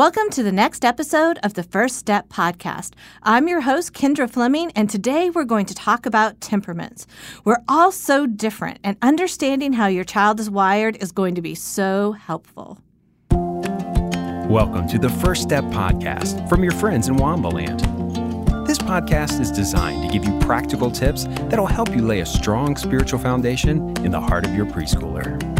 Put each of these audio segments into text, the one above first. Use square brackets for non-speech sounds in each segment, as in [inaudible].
Welcome to the next episode of the First Step Podcast. I'm your host, Kendra Fleming, and today we're going to talk about temperaments. We're all so different, and understanding how your child is wired is going to be so helpful. Welcome to the First Step Podcast from your friends in Wambaland. This podcast is designed to give you practical tips that'll help you lay a strong spiritual foundation in the heart of your preschooler.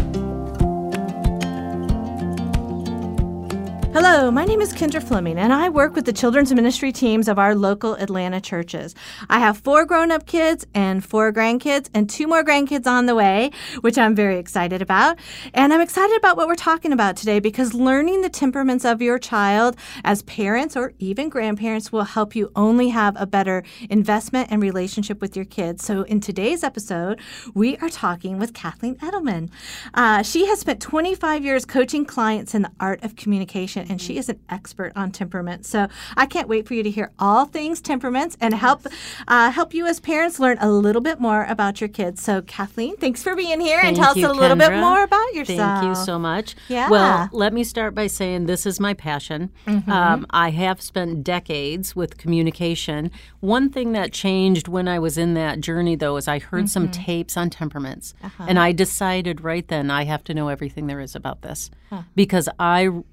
Hello, my name is Kendra Fleming, and I work with the children's ministry teams of our local Atlanta churches. I have four grown up kids and four grandkids, and two more grandkids on the way, which I'm very excited about. And I'm excited about what we're talking about today because learning the temperaments of your child as parents or even grandparents will help you only have a better investment and relationship with your kids. So, in today's episode, we are talking with Kathleen Edelman. Uh, she has spent 25 years coaching clients in the art of communication and she is an expert on temperament. So I can't wait for you to hear all things temperaments and help uh, help you as parents learn a little bit more about your kids. So Kathleen, thanks for being here Thank and tell you, us a little Kendra. bit more about yourself. Thank you so much. Yeah. Well, let me start by saying this is my passion. Mm-hmm. Um, I have spent decades with communication. One thing that changed when I was in that journey, though, is I heard some Mm-hmm. tapes on temperaments, Uh-huh. and I decided right then I have to know everything there is about this because I r-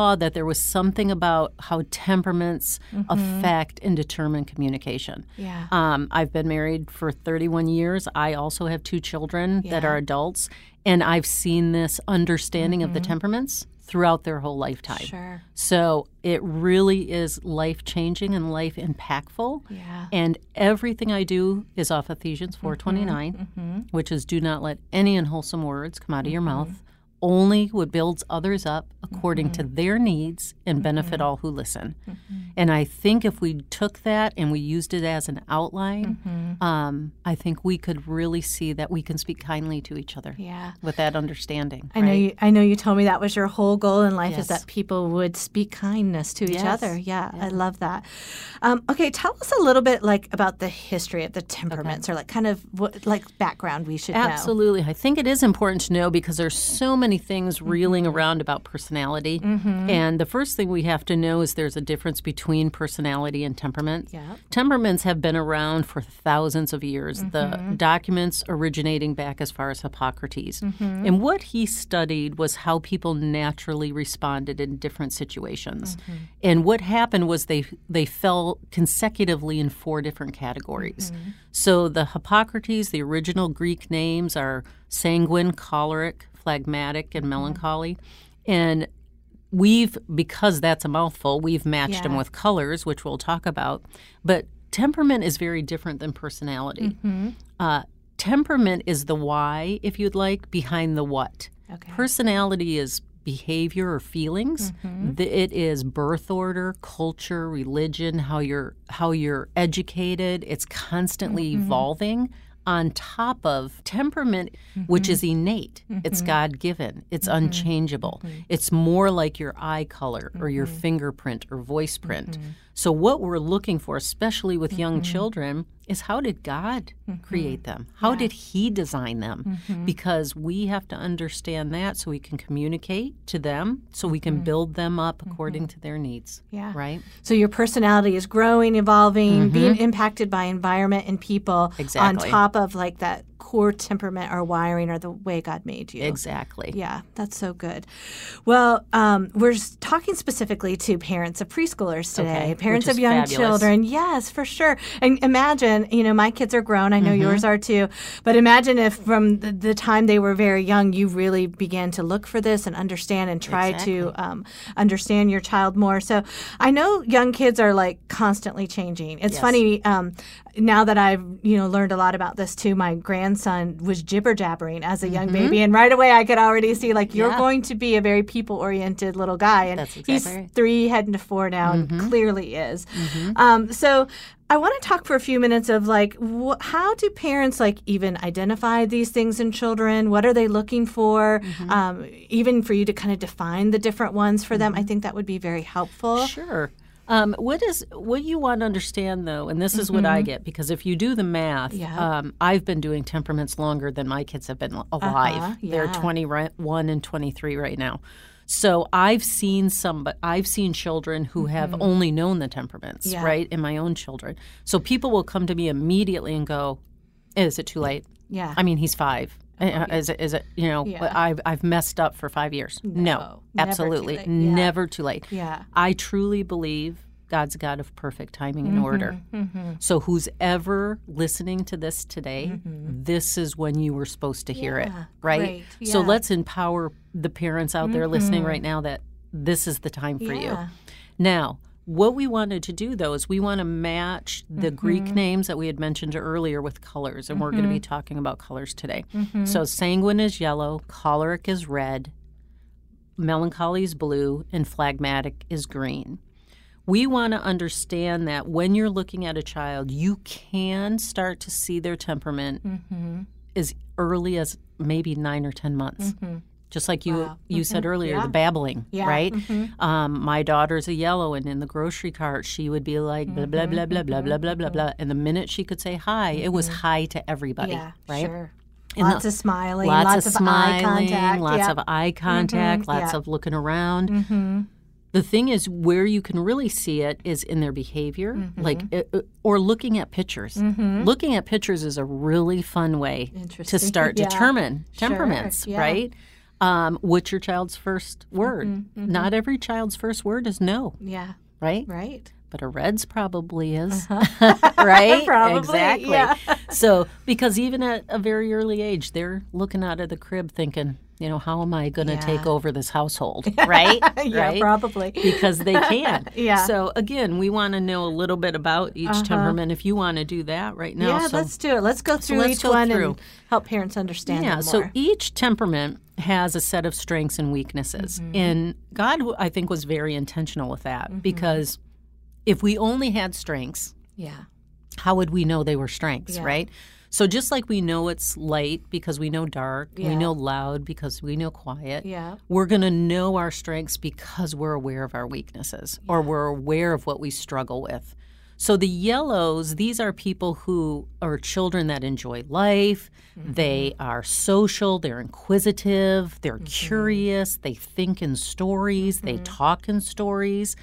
saw that there was something about how temperaments affect and determine communication. Mm-hmm. Yeah. Um, I've been married for 31 years. I also have two children that are adults, and I've seen this understanding of the temperaments throughout their whole lifetime. Mm-hmm. Sure. So it really is life changing and life impactful. Yeah. And everything I do is off Ephesians 4:29, which is do not let any unwholesome words come out of your mouth, only what builds others up according to their needs and benefit all who listen. And I think if we took that and we used it as an outline, um, I think we could really see that we can speak kindly to each other Yeah. with that understanding. I know you. I know you told me that was your whole goal in life is that people would speak kindness to each Yes. other. Yeah, I love that. Um, okay, tell us a little bit like about the history of the temperaments, or like kind of what like background we should know. Absolutely. I think it is important to know because there's so many things reeling Mm-hmm. around about personality. And the first thing we have to know is there's a difference between personality and temperament. Yeah. Temperaments have been around for thousands of years. Mm-hmm. The documents originating back as far as Hippocrates. Mm-hmm. And what he studied was how people naturally responded in different situations. Mm-hmm. And what happened was they they fell consecutively in four different categories. Mm-hmm. So the Hippocrates, the original Greek names are sanguine, choleric, phlegmatic, and mm-hmm. melancholy. And we've because that's a mouthful, we've matched them with colors, which we'll talk about. But temperament is very different than personality. Mm-hmm. Uh, temperament is the why, if you'd like, behind the what. Okay. Personality is behavior or feelings. Mm-hmm. The- It is birth order, culture, religion, how you're how you're educated. It's constantly evolving. On top of temperament, which is mm-hmm. innate, it's mm-hmm. God given, it's mm-hmm. unchangeable. It's more like your eye color or your fingerprint or voice print. So, what we're looking for, especially with young mm-hmm. children, is how did God mm-hmm. create them? How did He design them? Mm-hmm. Because we have to understand that so we can communicate to them, so we can build them up according to their needs. Yeah. Right? So your personality is growing, evolving, being impacted by environment and people Exactly. on top of like that core temperament or wiring or the way God made you. Exactly. Yeah, that's so good. Well, um, we're talking specifically to parents of preschoolers today, Okay, parents of young fabulous. children. Yes, for sure. And imagine, you know, my kids are grown. I know Mm-hmm. yours are too. But imagine if from the, the time they were very young, you really began to look for this and understand and try to um, understand your child more. So I know young kids are like constantly changing. It's Yes. funny. Um, now that I've you know learned a lot about this too, my grandson was jibber jabbering as a young baby, and right away I could already see like you're Mm-hmm. Yeah. going to be a very people oriented little guy, and That's he's right. Mm-hmm. three heading to four now, and clearly is. Um, so. I want to talk for a few minutes of like wh- how do parents like even identify these things in children? What are they looking for? Mm-hmm. Um, even for you to kind of define the different ones for them, I think that would be very helpful. Sure. Um, what is what you want to understand though, and this is what I get because if you do the math, Mm-hmm. Yeah. um, I've been doing temperaments longer than my kids have been alive. Uh-huh, They're 21 and 23 right now. So I've seen some, but I've seen children who have only known the temperaments, Mm-hmm. Yeah. right? In my own children. So people will come to me immediately and go, "Is it too late?" Yeah. I mean, he's five. Uh, Is it? Is it? You know, Yeah. I've I've messed up for five years. No, never too absolutely. Yeah. never too late. Yeah. I truly believe God's God of perfect timing and order. Mm-hmm. So who's ever listening to this today, this is when you were supposed to hear it, Yeah, right? great, So let's empower the parents out there listening right now that this is the time for you. Now, what we wanted to do though is we want to match the Greek mm-hmm. names that we had mentioned earlier with colors, and we're going to be mm-hmm. talking about colors today. Mm-hmm. So, sanguine is yellow, choleric is red, melancholy is blue, and phlegmatic is green. We want to understand that when you're looking at a child, you can start to see their temperament as early as maybe nine or 10 months. Just like you you said earlier, the babbling, Yeah. right? Um, my daughter's a yellow, and in the grocery cart, she would be like blah blah blah blah blah blah blah blah blah. And the minute she could say hi, it was hi to everybody, Yeah. right? Sure. And lots the- of smiling, lots, lots, of, of, eye contact. lots yeah. of eye contact, lots yeah. of looking around. The thing is, where you can really see it is in their behavior, Mm-hmm. like uh, uh, or looking at pictures. Looking at pictures is a really fun way to start [laughs] Yeah. determine Sure, temperaments, yeah. right? Um, what's your child's first word? Mm-hmm, Not every child's first word is no, yeah. right? Right. But a red's probably is, [laughs] [laughs] right? Probably, exactly. yeah. So, because even at a very early age, they're looking out of the crib thinking, you know, how am I going to Yeah. take over this household, [laughs] right? Yeah, right? probably. Because they can. Yeah. So again, we want to know a little bit about each temperament. If you want to do that right now, yeah, so let's do it. Let's go through let's each go one through. and help parents understand yeah, so each temperament has a set of strengths and weaknesses. Mm-hmm. And God, I think, was very intentional with that Mm-hmm. because if we only had strengths, yeah. how would we know they were strengths, Yeah. right? So just like we know it's light because we know dark, we know loud because we know quiet. Yeah. We're going to know our strengths because we're aware of our weaknesses or we're aware of what we struggle with. So the yellows, these are people who are children that enjoy life. Mm-hmm. They are social, they're inquisitive, they're mm-hmm. curious, they think in stories, they mm-hmm. talk in stories,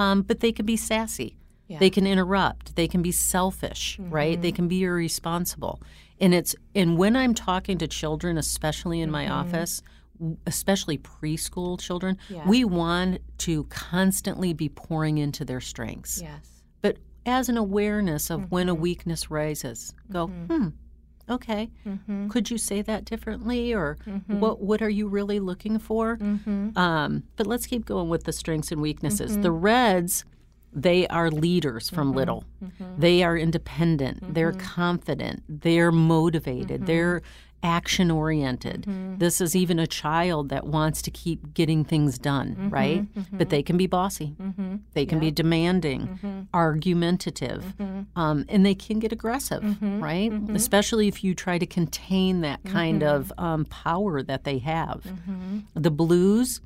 um, but they can be sassy. They can interrupt. They can be selfish, right? They can be irresponsible. And it's and when I'm talking to children, especially in my office, especially preschool children, we want to constantly be pouring into their strengths. Yes. But as an awareness of when a weakness rises, go, hmm, okay, mm-hmm. could you say that differently, or mm-hmm. what what are you really looking for? Mm-hmm. Um, but let's keep going with the strengths and weaknesses. The reds. They are leaders from little. They are independent. They're confident. They're motivated. They're action oriented. Mm-hmm. This is even a child that wants to keep getting things done, mm-hmm. right? Mm-hmm. But they can be bossy. They can be demanding, argumentative, um, and they can get aggressive, right? Especially if you try to contain that kind of um, power that they have. The blues,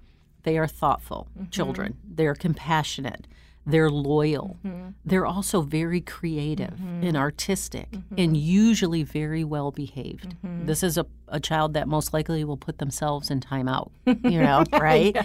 they are thoughtful children. They're compassionate. They're loyal. They're also very creative and artistic and usually very well behaved. This is a, a child that most likely will put themselves in timeout, [laughs] you know, right?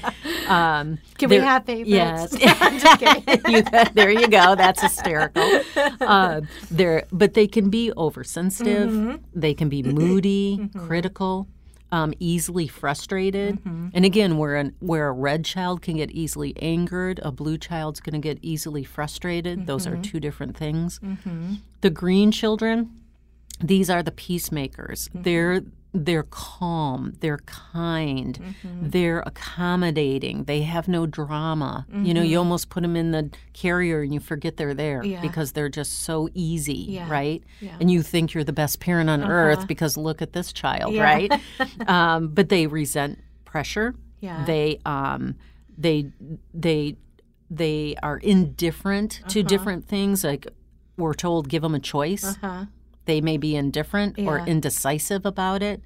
um, Can we have favorites? Yes. [laughs] I'm just [laughs] kidding. You- there you go. That's hysterical. Uh, they're, but they can be oversensitive. Mm-hmm. They can be moody, critical, um, easily frustrated. Mm-hmm. And again, where an, where a red child can get easily angered, a blue child's going to get easily frustrated. Those Mm-hmm. are two different things. The green children, these are the peacemakers. Mm-hmm. They're they're calm, they're kind, Mm-hmm. they're accommodating. They have no drama. You know, you almost put them in the carrier and you forget they're there Mm-hmm. Yeah. because they're just so easy, Yeah. right? Yeah. And you think you're the best parent on earth because look at this child, right? [laughs] um, but they resent pressure. Yeah. They um, they they they are indifferent to Uh-huh. different things. Like we're told, give them a choice Uh-huh. They may be indifferent or indecisive about it.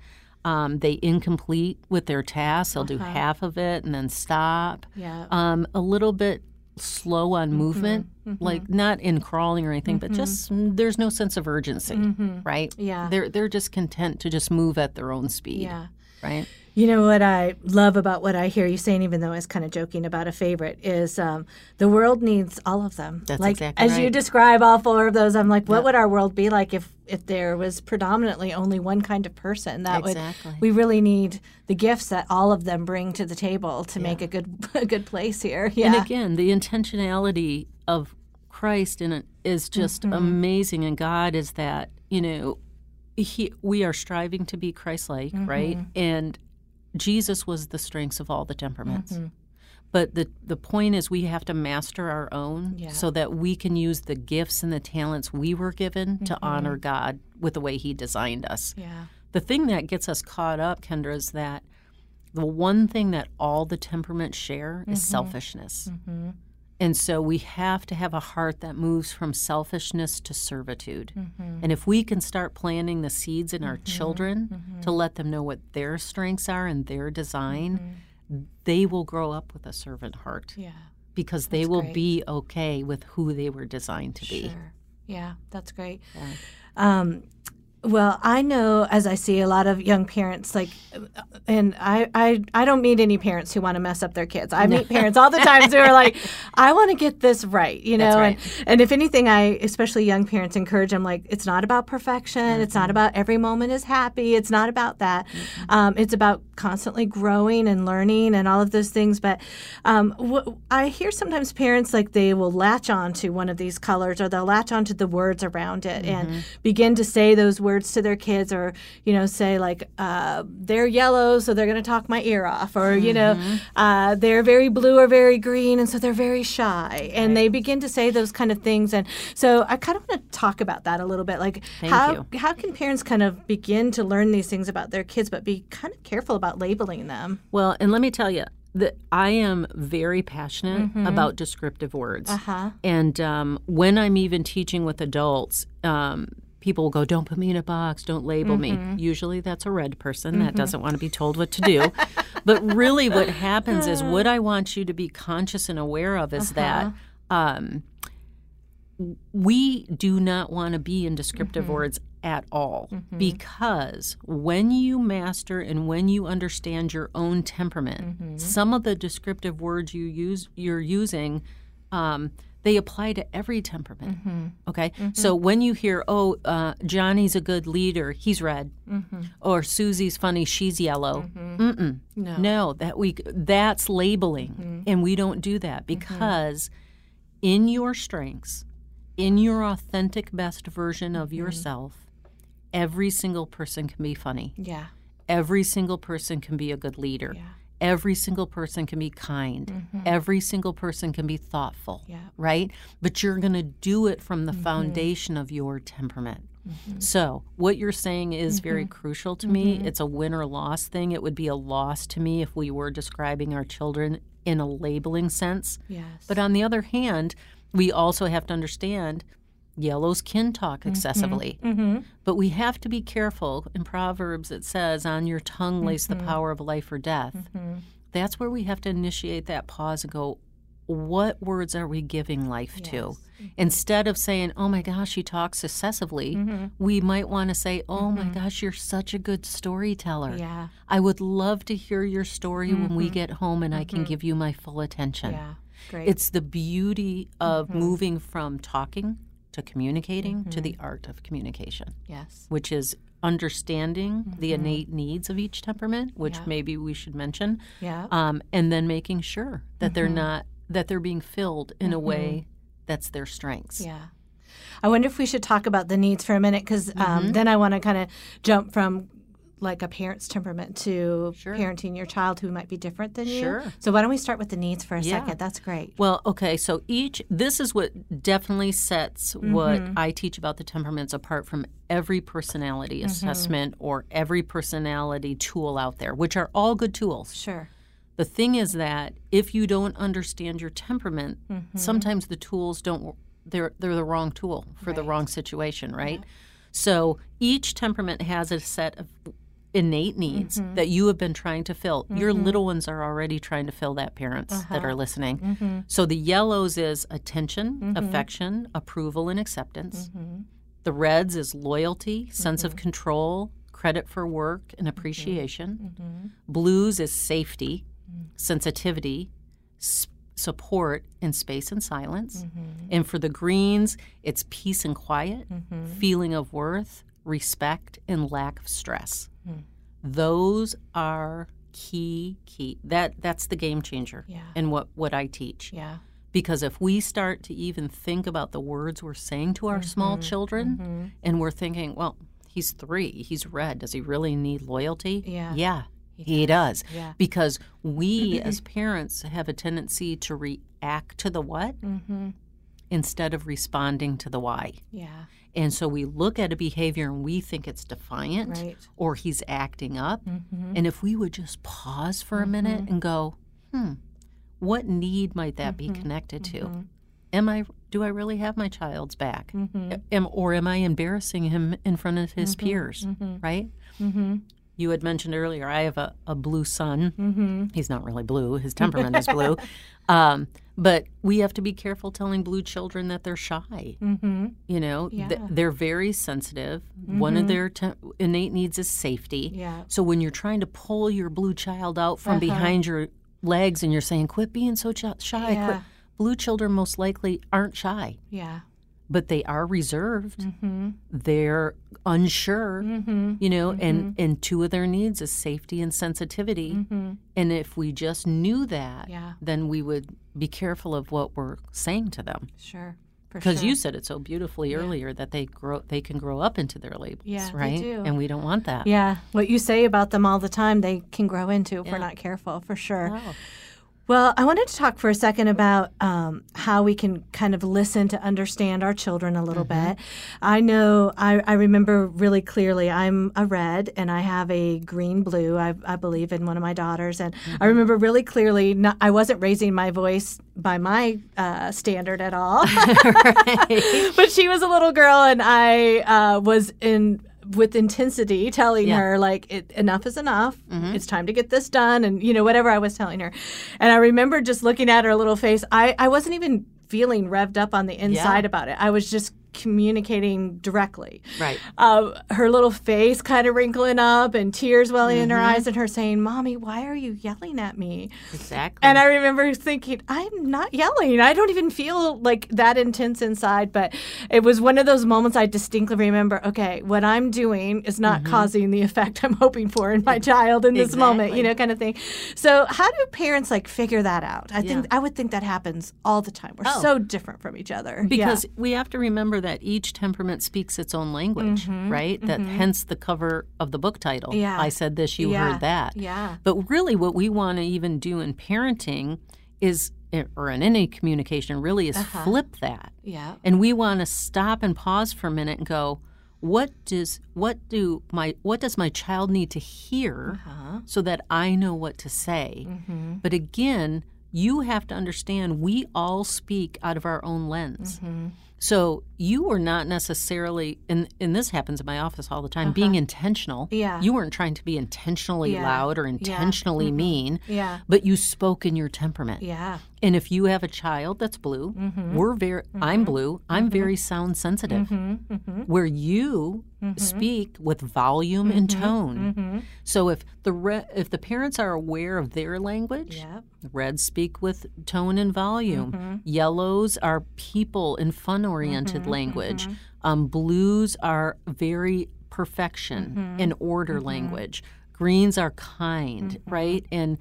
Um, they incomplete with their tasks. They'll do half of it and then stop. Uh-huh. Yeah. Um, a little bit slow Mm-hmm. on movement, like not in crawling or anything, but just mm, there's no sense of urgency, right? Mm-hmm. Yeah. They're they're just content to just move at their own speed. Yeah. right? You know what I love about what I hear you saying, even though I was kind of joking about a favorite, is um, the world needs all of them. That's like exactly as you describe all four of those, I'm like, what would our world be like if if there was predominantly only one kind of person? That Exactly. would we really need the gifts that all of them bring to the table to make a good [laughs] a good place here. Yeah. And again, the intentionality of Christ in it is just Mm-hmm. amazing. And God is that, you know, he, we are striving to be Christ like, right? Mm-hmm. And Jesus was the strengths of all the temperaments. Mm-hmm. But the, the point is, we have to master our own Yeah. so that we can use the gifts and the talents we were given to Mm-hmm. honor God with the way He designed us. yeah. The thing that gets us caught up, Kendra, is that the one thing that all the temperaments share is selfishness. And so we have to have a heart that moves from selfishness to servitude. Mm-hmm. And if we can start planting the seeds in our mm-hmm. children mm-hmm. to let them know what their strengths are and their design, they will grow up with a servant heart Yeah. because they will great. be okay with who they were designed to be. Yeah, that's great. Um, well, I know as I see a lot of young parents, like, and I, I, I don't meet any parents who want to mess up their kids. I meet parents all the time who are like, [laughs] I want to get this right, you know. Right. And and if anything, I especially young parents encourage them like, it's not about perfection. It's Mm-hmm. not about every moment is happy. It's not about that. Um, it's about constantly growing and learning and all of those things. But um, wh- I hear sometimes parents like they will latch on to one of these colors or they'll latch on to the words around it Mm-hmm. and begin to say those words to their kids or you know say like uh, they're yellow so they're going to talk my ear off or you know Mm-hmm. uh, they're very blue or very green and so they're very shy and they begin to say those kind of things and so I kind of want to talk about that a little bit like Thank how you. how can parents kind of begin to learn these things about their kids but be kind of careful about labeling them Well, and let me tell you that I am very passionate about descriptive words. uh-huh And um, when I'm even teaching with adults, um, people will go, Don't put me in a box, don't label me. Mm-hmm. Usually that's a red person that mm-hmm. doesn't want to be told what to do. [laughs] but really, what happens is what I [laughs] want you to be conscious and aware of is that. Uh-huh. Um, we do not want to be in descriptive mm-hmm. words at all because when you master and when you understand your own temperament, some of the descriptive words you use you're using um, they apply to every temperament. Mm-hmm. Okay, mm-hmm. so when you hear, "Oh, uh, Johnny's a good leader, he's red," mm-hmm. or "Susie's funny, she's yellow," Mm-mm. No. no, that we that's labeling, and we don't do that because in your strengths, in your authentic best version of yourself, every single person can be funny. yeah Every single person can be a good leader. Yeah. Every single person can be kind. Mm-hmm. Every single person can be thoughtful. Yeah. Right? But you're going to do it from the mm-hmm. foundation of your temperament. Mm-hmm. So, what you're saying is very crucial to me. It's a win or loss thing. It would be a loss to me if we were describing our children in a labeling sense. yes But on the other hand, we also have to understand yellows can talk mm-hmm. excessively. Mm-hmm. But we have to be careful. In Proverbs, it says, On your tongue lays the mm-hmm. power of life or death. That's where we have to initiate that pause and go, What words are we giving life to? Instead of saying, Oh my gosh, he talks excessively, we might want to say, Oh my gosh, you're such a good storyteller. yeah. I would love to hear your story when we get home and I can give you my full attention. yeah. Great. It's the beauty of moving from talking to communicating to the art of communication, yes which is understanding the innate needs of each temperament, which Yeah. maybe we should mention, yeah um, and then making sure that they're not that they're being filled in a way that's their strengths. Yeah. I wonder if we should talk about the needs for a minute because um, Mm-hmm. then I want to kind of jump from like a parent's temperament to Sure. parenting your child who might be different than you. Sure. So why don't we start with the needs for a Yeah. second? That's great. Well, okay, so each this is what definitely sets what mm-hmm. I teach about the temperaments apart from every personality mm-hmm. assessment or every personality tool out there, which are all good tools. Sure. The thing is that if you don't understand your temperament, mm-hmm. sometimes the tools don't they're they're the wrong tool for the wrong situation, right? So each temperament has a set of innate needs mm-hmm. that you have been trying to fill. Your mm-hmm. little ones are already trying to fill that parents that uh-huh. are listening. Mm-hmm. So the yellows is attention, affection, approval and acceptance. The reds is loyalty, sense of control, credit for work and appreciation. Blues is safety, mm. sensitivity, s- support in space and silence. And for the greens, it's peace and quiet, feeling of worth, respect, and lack of stress. Those are key key. That that's the game changer Yeah. in what what I teach. Yeah. Because if we start to even think about the words we're saying to our Mm-hmm. small children and we're thinking, well, he's three, he's red, does he really need loyalty? Yeah. Yeah, he, does. Yeah. Because we [clears throat] as parents have a tendency to react to the what Mm-hmm. instead of responding to the why. Yeah. And so we look at a behavior and we think it's defiant Right. or he's acting up. Mm-hmm. And if we would just pause for a minute and go, hmm, what need might that Mm-hmm. be connected to? Am I do I really have my child's back? Am, or am I embarrassing him in front of his peers? Right? Mm-hmm. You had mentioned earlier, I have a, a blue son. Mm-hmm. He's not really blue, his temperament is blue. [laughs] Um, but we have to be careful telling blue children that they're shy. Mm-hmm. You know, Th- they're very sensitive. One of their te- innate needs is safety. Yeah. So when you're trying to pull your blue child out from behind your legs and you're saying, quit being so ch- shy, Yeah. quit. Blue children most likely aren't shy, Yeah. But they are reserved. Mm-hmm. They're unsure, Mm-hmm. you know, and, and two of their needs is safety and sensitivity. Mm-hmm. And if we just knew that, Yeah. then we would be careful of what we're saying to them. Sure. Because sure. you said it so beautifully earlier that they grow, they can grow up into their labels, Yeah, right? And we don't want that. Yeah. What you say about them all the time, they can grow into if Yeah. we're not careful, for sure. Wow. Well, I wanted to talk for a second about um, how we can kind of listen to understand our children a little bit. I know, I, I remember really clearly, I'm a red and I have a green blue, I, I believe, in one of my daughters. And I remember really clearly, not, I wasn't raising my voice by my uh, standard at all. [laughs] [laughs] but she was a little girl and I uh, was in with intensity telling Yeah. her like it, enough is enough. Mm-hmm. It's time to get this done and you know whatever i was telling her. And i remember just looking at her little face. I, I wasn't even feeling revved up on the inside about it. I was just communicating directly Right. uh, her little face kind of wrinkling up and tears welling in her Mm-hmm. eyes and her saying mommy why are you yelling at me Exactly. and I remember thinking, I'm not yelling. I don't even feel like that intense inside. But it was one of those moments I distinctly remember okay, what I'm doing is not causing the effect I'm hoping for in my child in this moment, you Mm-hmm. Know, kind of thing. So, how do parents like figure that out? I think I would think that happens all the time. We're Oh. so different from each other. because we have to remember that each temperament speaks its own language, right? That hence the cover of the book title. Mm-hmm. Yeah. I said this, you Yeah. heard that. Yeah. But really, what we want to even do in parenting is, or in any communication, really is Uh-huh. flip that. Yeah. And we want to stop and pause for a minute and go, what does what do my what does my child need to hear Uh-huh. so that I know what to say? Mm-hmm. But again, you have to understand we all speak out of our own lens. Mm-hmm. So you were not necessarily, and, and this happens in my office all the time, being intentional. Uh-huh. Yeah. You weren't trying to be intentionally Yeah. loud or intentionally mean, Yeah. but you spoke in your temperament. Yeah. And if you have a child that's blue, Mm-hmm. we're very, I'm blue, I'm very sound sensitive. Mm-hmm. Where you speak with volume and Mm-hmm. tone. So if the re- if the parents are aware of their language, Yeah. Reds speak with tone and volume. Mm-hmm. Yellows are people and fun oriented language. mm-hmm. Um, blues are very perfection Mm-hmm. and order language. Greens are kind, Mm-hmm. right? And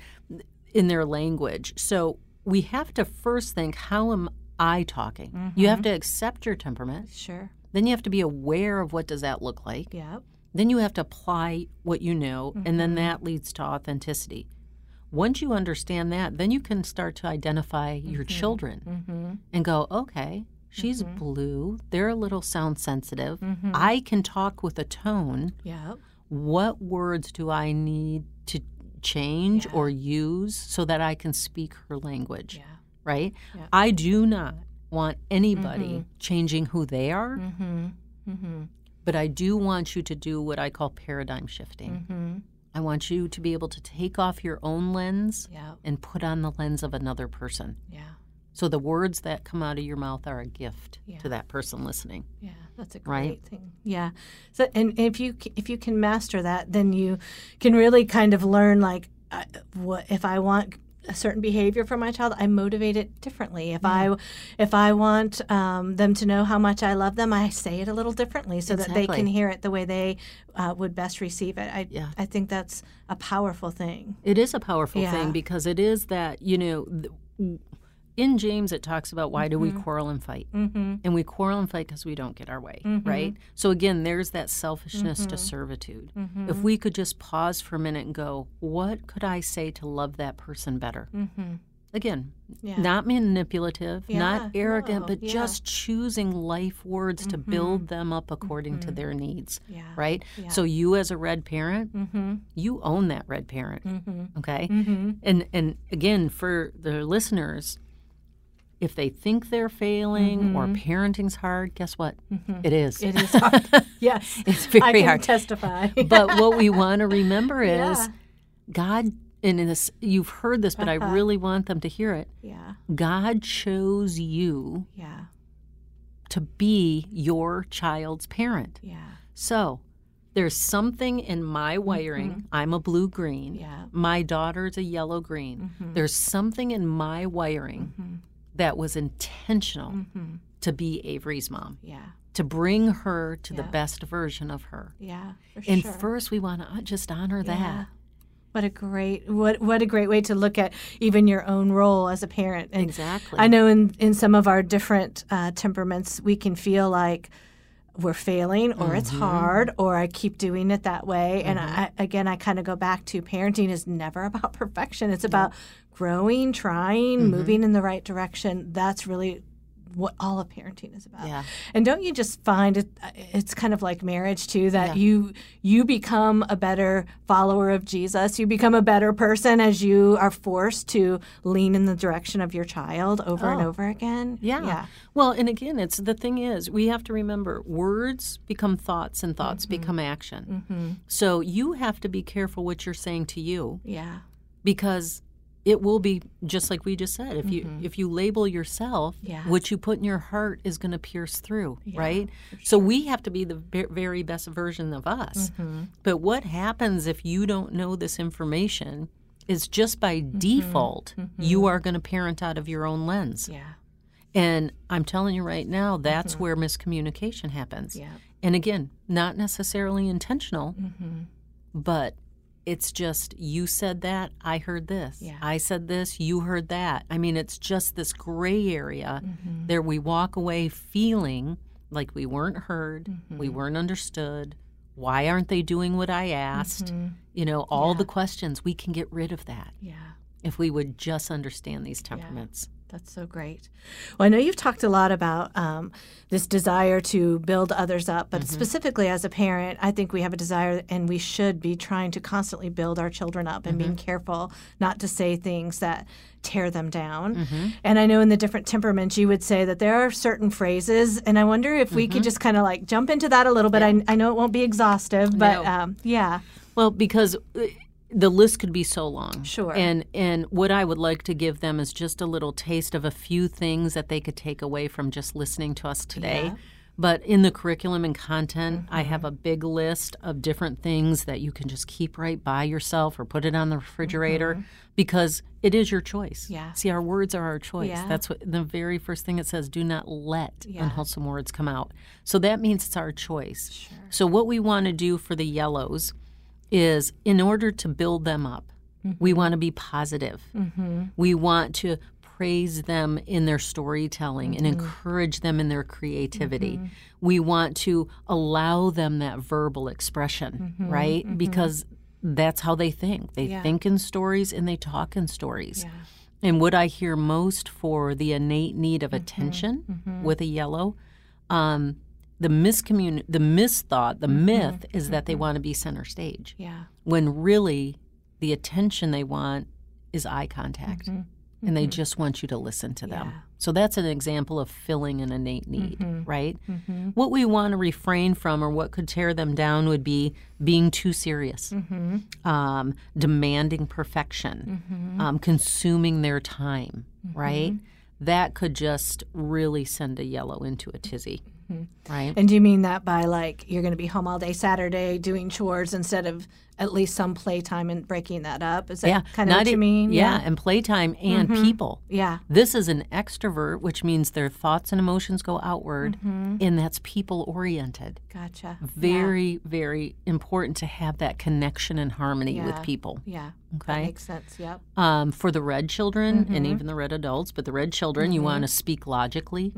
in their language. So we have to first think how am I talking? You Mm-hmm. have to accept your temperament. Sure. Then you have to be aware of what does that look like. Yeah. Then you have to apply what you know, and Mm-hmm. then that leads to authenticity. Once you understand that, then you can start to identify your Mm-hmm. children and go, okay, she's blue. They're a little sound sensitive. Mm-hmm. I can talk with a tone. Yeah. What words do I need to change or use so that I can speak her language? Yeah. Right? Yeah. I do not want anybody changing who they are, Mm-hmm. Mm-hmm. but I do want you to do what I call paradigm shifting. Mm-hmm. I want you to be able to take off your own lens Yeah. and put on the lens of another person. Yeah. So the words that come out of your mouth are a gift Yeah. to that person listening. Yeah, that's a great Right? thing. Yeah. So, and if you if you can master that, then you can really kind of learn like, uh, what if I want a certain behavior from my child, I motivate it differently. If I if I want um, them to know how much I love them, I say it a little differently so that they can hear it the way they uh, would best receive it. I Yeah. I think that's a powerful thing. It is a powerful Yeah. thing because it is that, you know, th- in James it talks about why do we quarrel and fight? Mm-hmm. And we quarrel and fight because we don't get our way, right? So again, there's that selfishness Mm-hmm. to servitude. If we could just pause for a minute and go, what could I say to love that person better? Mm-hmm. Again, Yeah. not manipulative, Yeah, not arrogant, no, but yeah. just choosing life words to build them up according to their needs, Yeah. right? So you as a red parent, Mm-hmm. you own that red parent, Mm-hmm. okay? Mm-hmm. And and again, for the listeners, if they think they're failing or parenting's hard, guess what? It is. Mm-hmm. It is [laughs] hard. yes. [laughs] It's very I can hard. testify. [laughs] but what we want to remember is Yeah. God and in this you've heard this, but Uh-huh. I really want them to hear it. yeah. God chose you Yeah. to be your child's parent. Yeah. So there's something in my wiring. I'm a blue green. Mm-hmm. Yeah. My daughter's a yellow green. Mhm. There's something in my wiring Mhm. That was intentional Mhm. to be Avery's mom, Yeah. to bring her to the best version of her. Yeah. For And sure. first, we want to just honor Yeah. that. What a great what what a great way to look at even your own role as a parent. And Exactly. I know in in some of our different uh, temperaments, we can feel like we're failing or it's Mm-hmm. hard or I keep doing it that way. And I, again, I kind of go back to parenting is never [laughs] about perfection. It's about growing, trying, Mm-hmm. moving in the right direction. That's really what all of parenting is about. Yeah. And don't you just find it it's kind of like marriage too that Yeah. you you become a better follower of Jesus. You become a better person as you are forced to lean in the direction of your child over and Oh. over again. Yeah. Yeah. Well, and again, it's the thing is, we have to remember words become thoughts and thoughts Mm-hmm. become action. So you have to be careful what you're saying to you Yeah. because it will be just like we just said if you if you label yourself Mm-hmm. Yes. what you put in your heart is going to pierce through Yeah, right so we have to be the very best version of us Mm-hmm. but what happens if you don't know this information is just by default you are going to parent out of your own lens Yeah. and i'm telling you right now that's where miscommunication happens Yeah. and again not necessarily intentional Mm-hmm. but it's just you said that i heard this Yeah. i said this you heard that i mean it's just this gray area Mm-hmm. there we walk away feeling like we weren't heard we Mm-hmm. weren't understood why aren't they doing what i asked you know all the questions we can get rid of that Yeah. if we would just understand these temperaments That's so great. Well, I know you've talked a lot about um, this desire to build others up, but specifically as a parent, I think we have a desire and we should be trying to constantly build our children up and being careful not to say things that tear them down. And I know in the different temperaments, you would say that there are certain phrases, and I wonder if we could just kind of like jump into that a little bit. I, I know it won't be exhaustive, but No. um, yeah. Well, because uh, the list could be so long. Sure. And and what I would like to give them is just a little taste of a few things that they could take away from just listening to us today. Yeah. Mm-hmm. But in the curriculum and content, I have a big list of different things that you can just keep right by yourself or put it on the refrigerator because it is your choice. Mm-hmm. Yeah. See, our words are our choice. Yeah. That's what the very first thing it says do not let Yeah. unwholesome words come out. So that means it's our choice. Sure. So what we want to do for the yellows is in order to build them up, we mm-hmm. want to be positive. Mm-hmm. We want to praise them in their storytelling and mm-hmm. encourage them in their creativity. We want to allow them that verbal expression, right? Because that's how they think. They Yeah. think in stories and they talk in stories. Yeah. And what I hear most for the innate need of attention with a yellow, um, the miscommun, the misthought, the mm-hmm. myth is that they mm-hmm. want to be center stage, Yeah. when really the attention they want is eye contact, mm-hmm. and they just want you to listen to them. Yeah. So that's an example of filling an innate need, right? Mm-hmm. What we want to refrain from, or what could tear them down, would be being too serious, um, demanding perfection, um, consuming their time, right? that could just really send a yellow into a tizzy. Mm-hmm. Right? And do you mean that by like you're going to be home all day Saturday doing chores instead of at least some playtime and breaking that up? Is that yeah. kind of what you mean? Yeah, and playtime and people. Yeah. This is an extrovert, which means their thoughts and emotions go outward, and that's people oriented. Gotcha. Very, very important to have that connection and harmony Yeah. with people. Yeah. Okay. Makes sense. Yep. Um, for the red children Mm-hmm. and even the red adults, but the red children, you want to speak logically.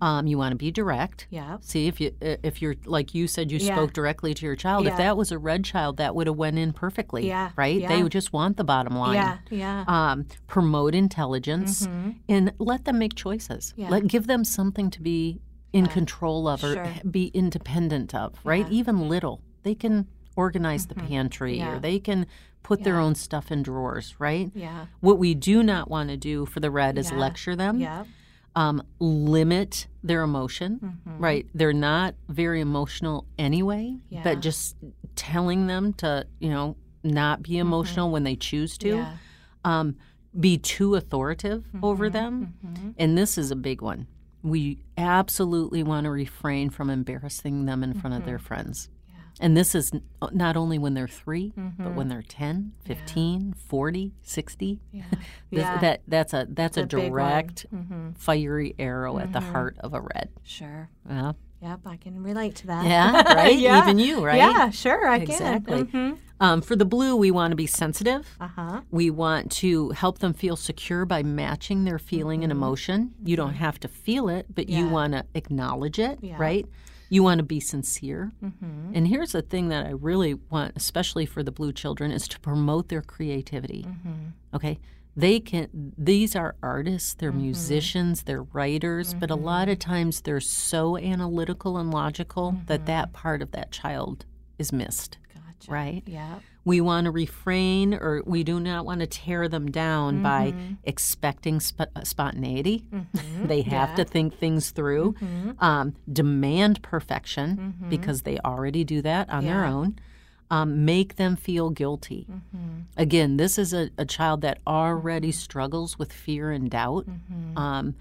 Um, you want to be direct. Mm-hmm. See if you if you're like you said you Yeah. spoke directly to your child. Yeah. If that was a red child, that would have went in perfectly. Yeah. Right. They Yeah. would just want the bottom line. Yeah. Yeah. Um, promote intelligence and let them make choices. Mm-hmm. Yeah. Let give them something to be in control of or Sure. be independent of. Right. Even little, they can organize the pantry Mm-hmm. Yeah. or they can put their own stuff in drawers. Right. yeah. What we do not want to do for the red is Yeah. lecture them, Yep. Um, limit their emotion, Mm-hmm. right? They're not very emotional anyway, Yeah. but just telling them to, you know, not be emotional when they choose to, Mm-hmm. Yeah. um, be too authoritative Mm-hmm. over them. And this is a big one. We absolutely want to refrain from embarrassing them in front of their friends. And this is not only when they're 3 but when they're 10, 15, 40, 60. Yeah. [laughs] This- Yeah. That that's a that's a, a direct Mm-hmm. fiery arrow at the heart of a red. Sure. Yeah, Yep. I can relate to that. yeah [laughs] right. Yeah. Even you, right? Yeah. Sure. I exactly. can. Mm-hmm. Um, for the blue, we want to be sensitive. Uh huh. We want to help them feel secure by matching their feeling and emotion. You don't have to feel it, but you Mm-hmm. Want to acknowledge it, Yeah. right? You want to be sincere. Mm-hmm. And here's the thing that I really want, especially for the blue children, is to promote their creativity. Mm-hmm. Okay? They can, these are artists, they're Mm-hmm. musicians, they're writers, but a lot of times they're so analytical and logical that Mm-hmm. that part of that child is missed, Gotcha. right? Yep. We want to refrain or we do not want to tear them down by Mm-hmm. expecting sp- uh, spontaneity. they have to think things through, Mm-hmm. um, demand perfection because they already do that on their own. Um, make them feel guilty. Mm-hmm. Again, this is a, a child that already struggles with fear and doubt. Mm-hmm. Um,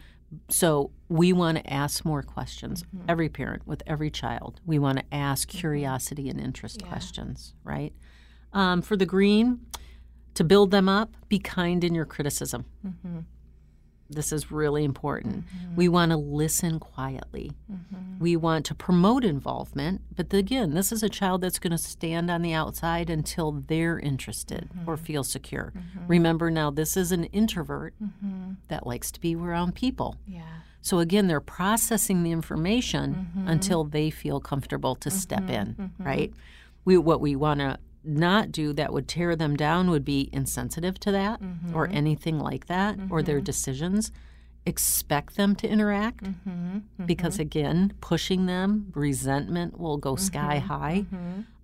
so we want to ask more questions. Mm-hmm. Every parent with every child, we want to ask curiosity and interest Yeah. questions, right? Um, for the green, to build them up, be kind in your criticism. Mm-hmm. This is really important. Mm-hmm. We want to listen quietly. Mm-hmm. We want to promote involvement, but again, this is a child that's going to stand on the outside until they're interested or mm-hmm. feel secure. Remember now, this is an introvert that likes to be around people. Yeah. So again, they're processing the information until they feel comfortable to step in, right? We what we want to not do that would tear them down would be insensitive to that or mm-hmm. anything like that or their mm-hmm. decisions. Expect them to interact mm-hmm. because again, pushing them, resentment will go sky high,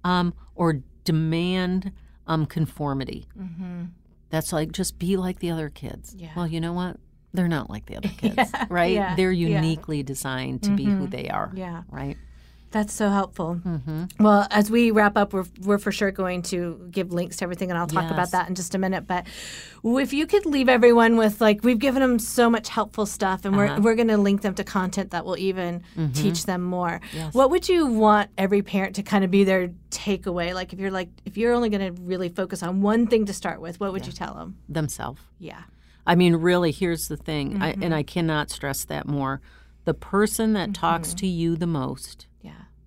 um, or demand um, conformity. That's like just be like the other kids. Yeah. Well, you know what? They're not like the other [laughs] kids, right? yeah, They're yeah. uniquely designed to be who they are, Yeah. right? That's so helpful. Mm-hmm. Well, as we wrap up, we're, we're for sure going to give links to everything, and I'll talk Yes. about that in just a minute. But if you could leave everyone with, like, we've given them so much helpful stuff, and Uh-huh. we're, we're going to link them to content that will even Mm-hmm. teach them more. What would you want every parent to kind of be their takeaway? Like, if you're like, if you're only going to really focus on one thing to start with, what would you tell them? Themselves. Yeah. I mean, really, here's the thing, Mm-hmm. and I cannot stress that more. The person that talks to you the most Yeah.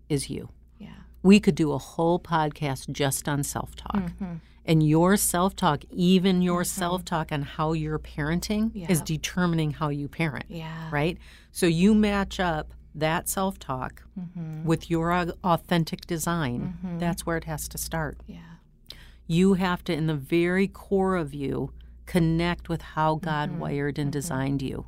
Is you. Yeah. We could do a whole podcast just on self talk. Mm-hmm. And your self talk, even your self talk on how you're parenting, is determining how you parent, Yeah. right? So you match up that self talk Mm-hmm. with your authentic design. That's where it has to start. Yeah. You have to, in the very core of you, connect with how God wired and designed you.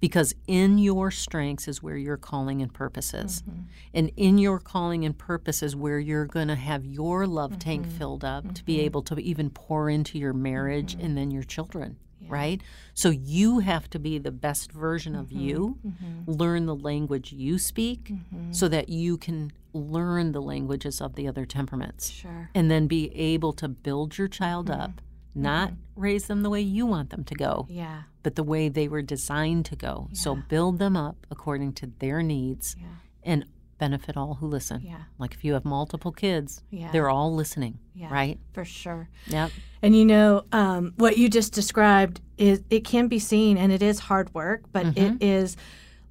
Yeah. Because in your strengths is where your calling and purpose is. Mm-hmm. And in your calling and purpose is where you're going to have your love tank mm-hmm. filled up to be mm-hmm. able to even pour into your marriage and then your children, right? So you have to be the best version of you, learn the language you speak so that you can learn the languages of the other temperaments. Sure. and then be able to build your child up not raise them the way you want them to go, Yeah. but the way they were designed to go. So build them up according to their needs Yeah. and benefit all who listen. Yeah. Like if you have multiple kids, Yeah. they're all listening, Yeah. right? For sure. Yep. And you know, um, what you just described is it can be seen and it is hard work, but it is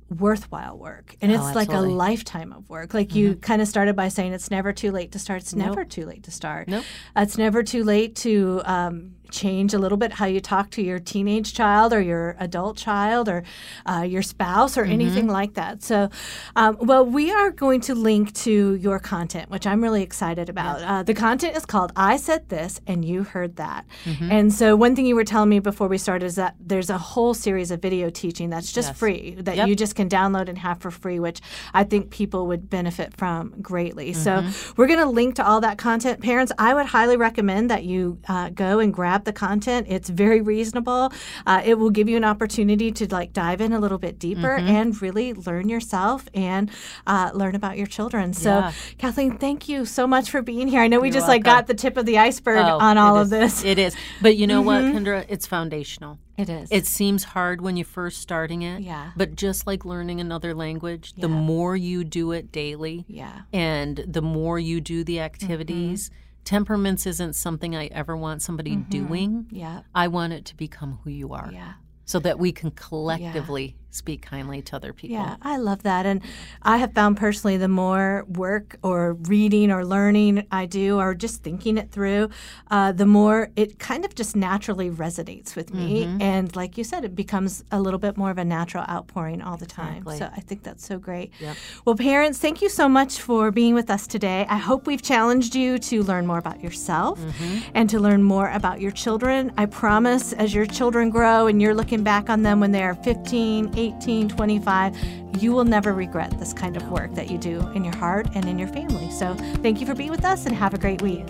worthwhile work. And Mm-hmm. Oh, it's like a. Mm-hmm. lifetime of work. Like you kind of started by saying it's never too late to start. It's Nope. never too late to start. Nope. It's never too late to um, change a little bit how you talk to your teenage child or your adult child or uh, your spouse or anything Mm-hmm. like that. So, um, well, we are going to link to your content, which I'm really excited about. Uh, the content is called I Said This and You Heard That. Mm-hmm. And so, one thing you were telling me before we started is that there's a whole series of video teaching that's just Yes. free that Yep. you just can download and have for free, which I think people would benefit from greatly. So, Mm-hmm. we're going to link to all that content. Parents, I would highly recommend that you uh, go and grab the content. It's very reasonable. Uh, it will give you an opportunity to like dive in a little bit deeper Mm-hmm. and really learn yourself and uh, learn about your children. So, Yeah. Kathleen, thank you so much for being here. I know we You're just like got the tip of the iceberg Oh, on all of is. this. It is. But you know what, Kendra? It's foundational. It is. It seems hard when you're first starting it. Yeah. But just like learning another language, the more you do it daily yeah. and the more you do the activities, Mm-hmm. Temperaments isn't something I ever want somebody mm-hmm. doing. Yeah. I want it to become who you are Yeah. so that we can collectively speak kindly to other people. Yeah, I love that. And I have found personally the more work or reading or learning I do or just thinking it through, uh, the more it kind of just naturally resonates with me. Mm-hmm. And like you said, it becomes a little bit more of a natural outpouring all the time. Exactly. So I think that's so great. Yep. Well, parents, thank you so much for being with us today. I hope we've challenged you to learn more about yourself Mm-hmm. and to learn more about your children. I promise as your children grow and you're looking back on them when they're 15, 18, 25, you will never regret this kind of work that you do in your heart and in your family. So thank you for being with us and have a great week.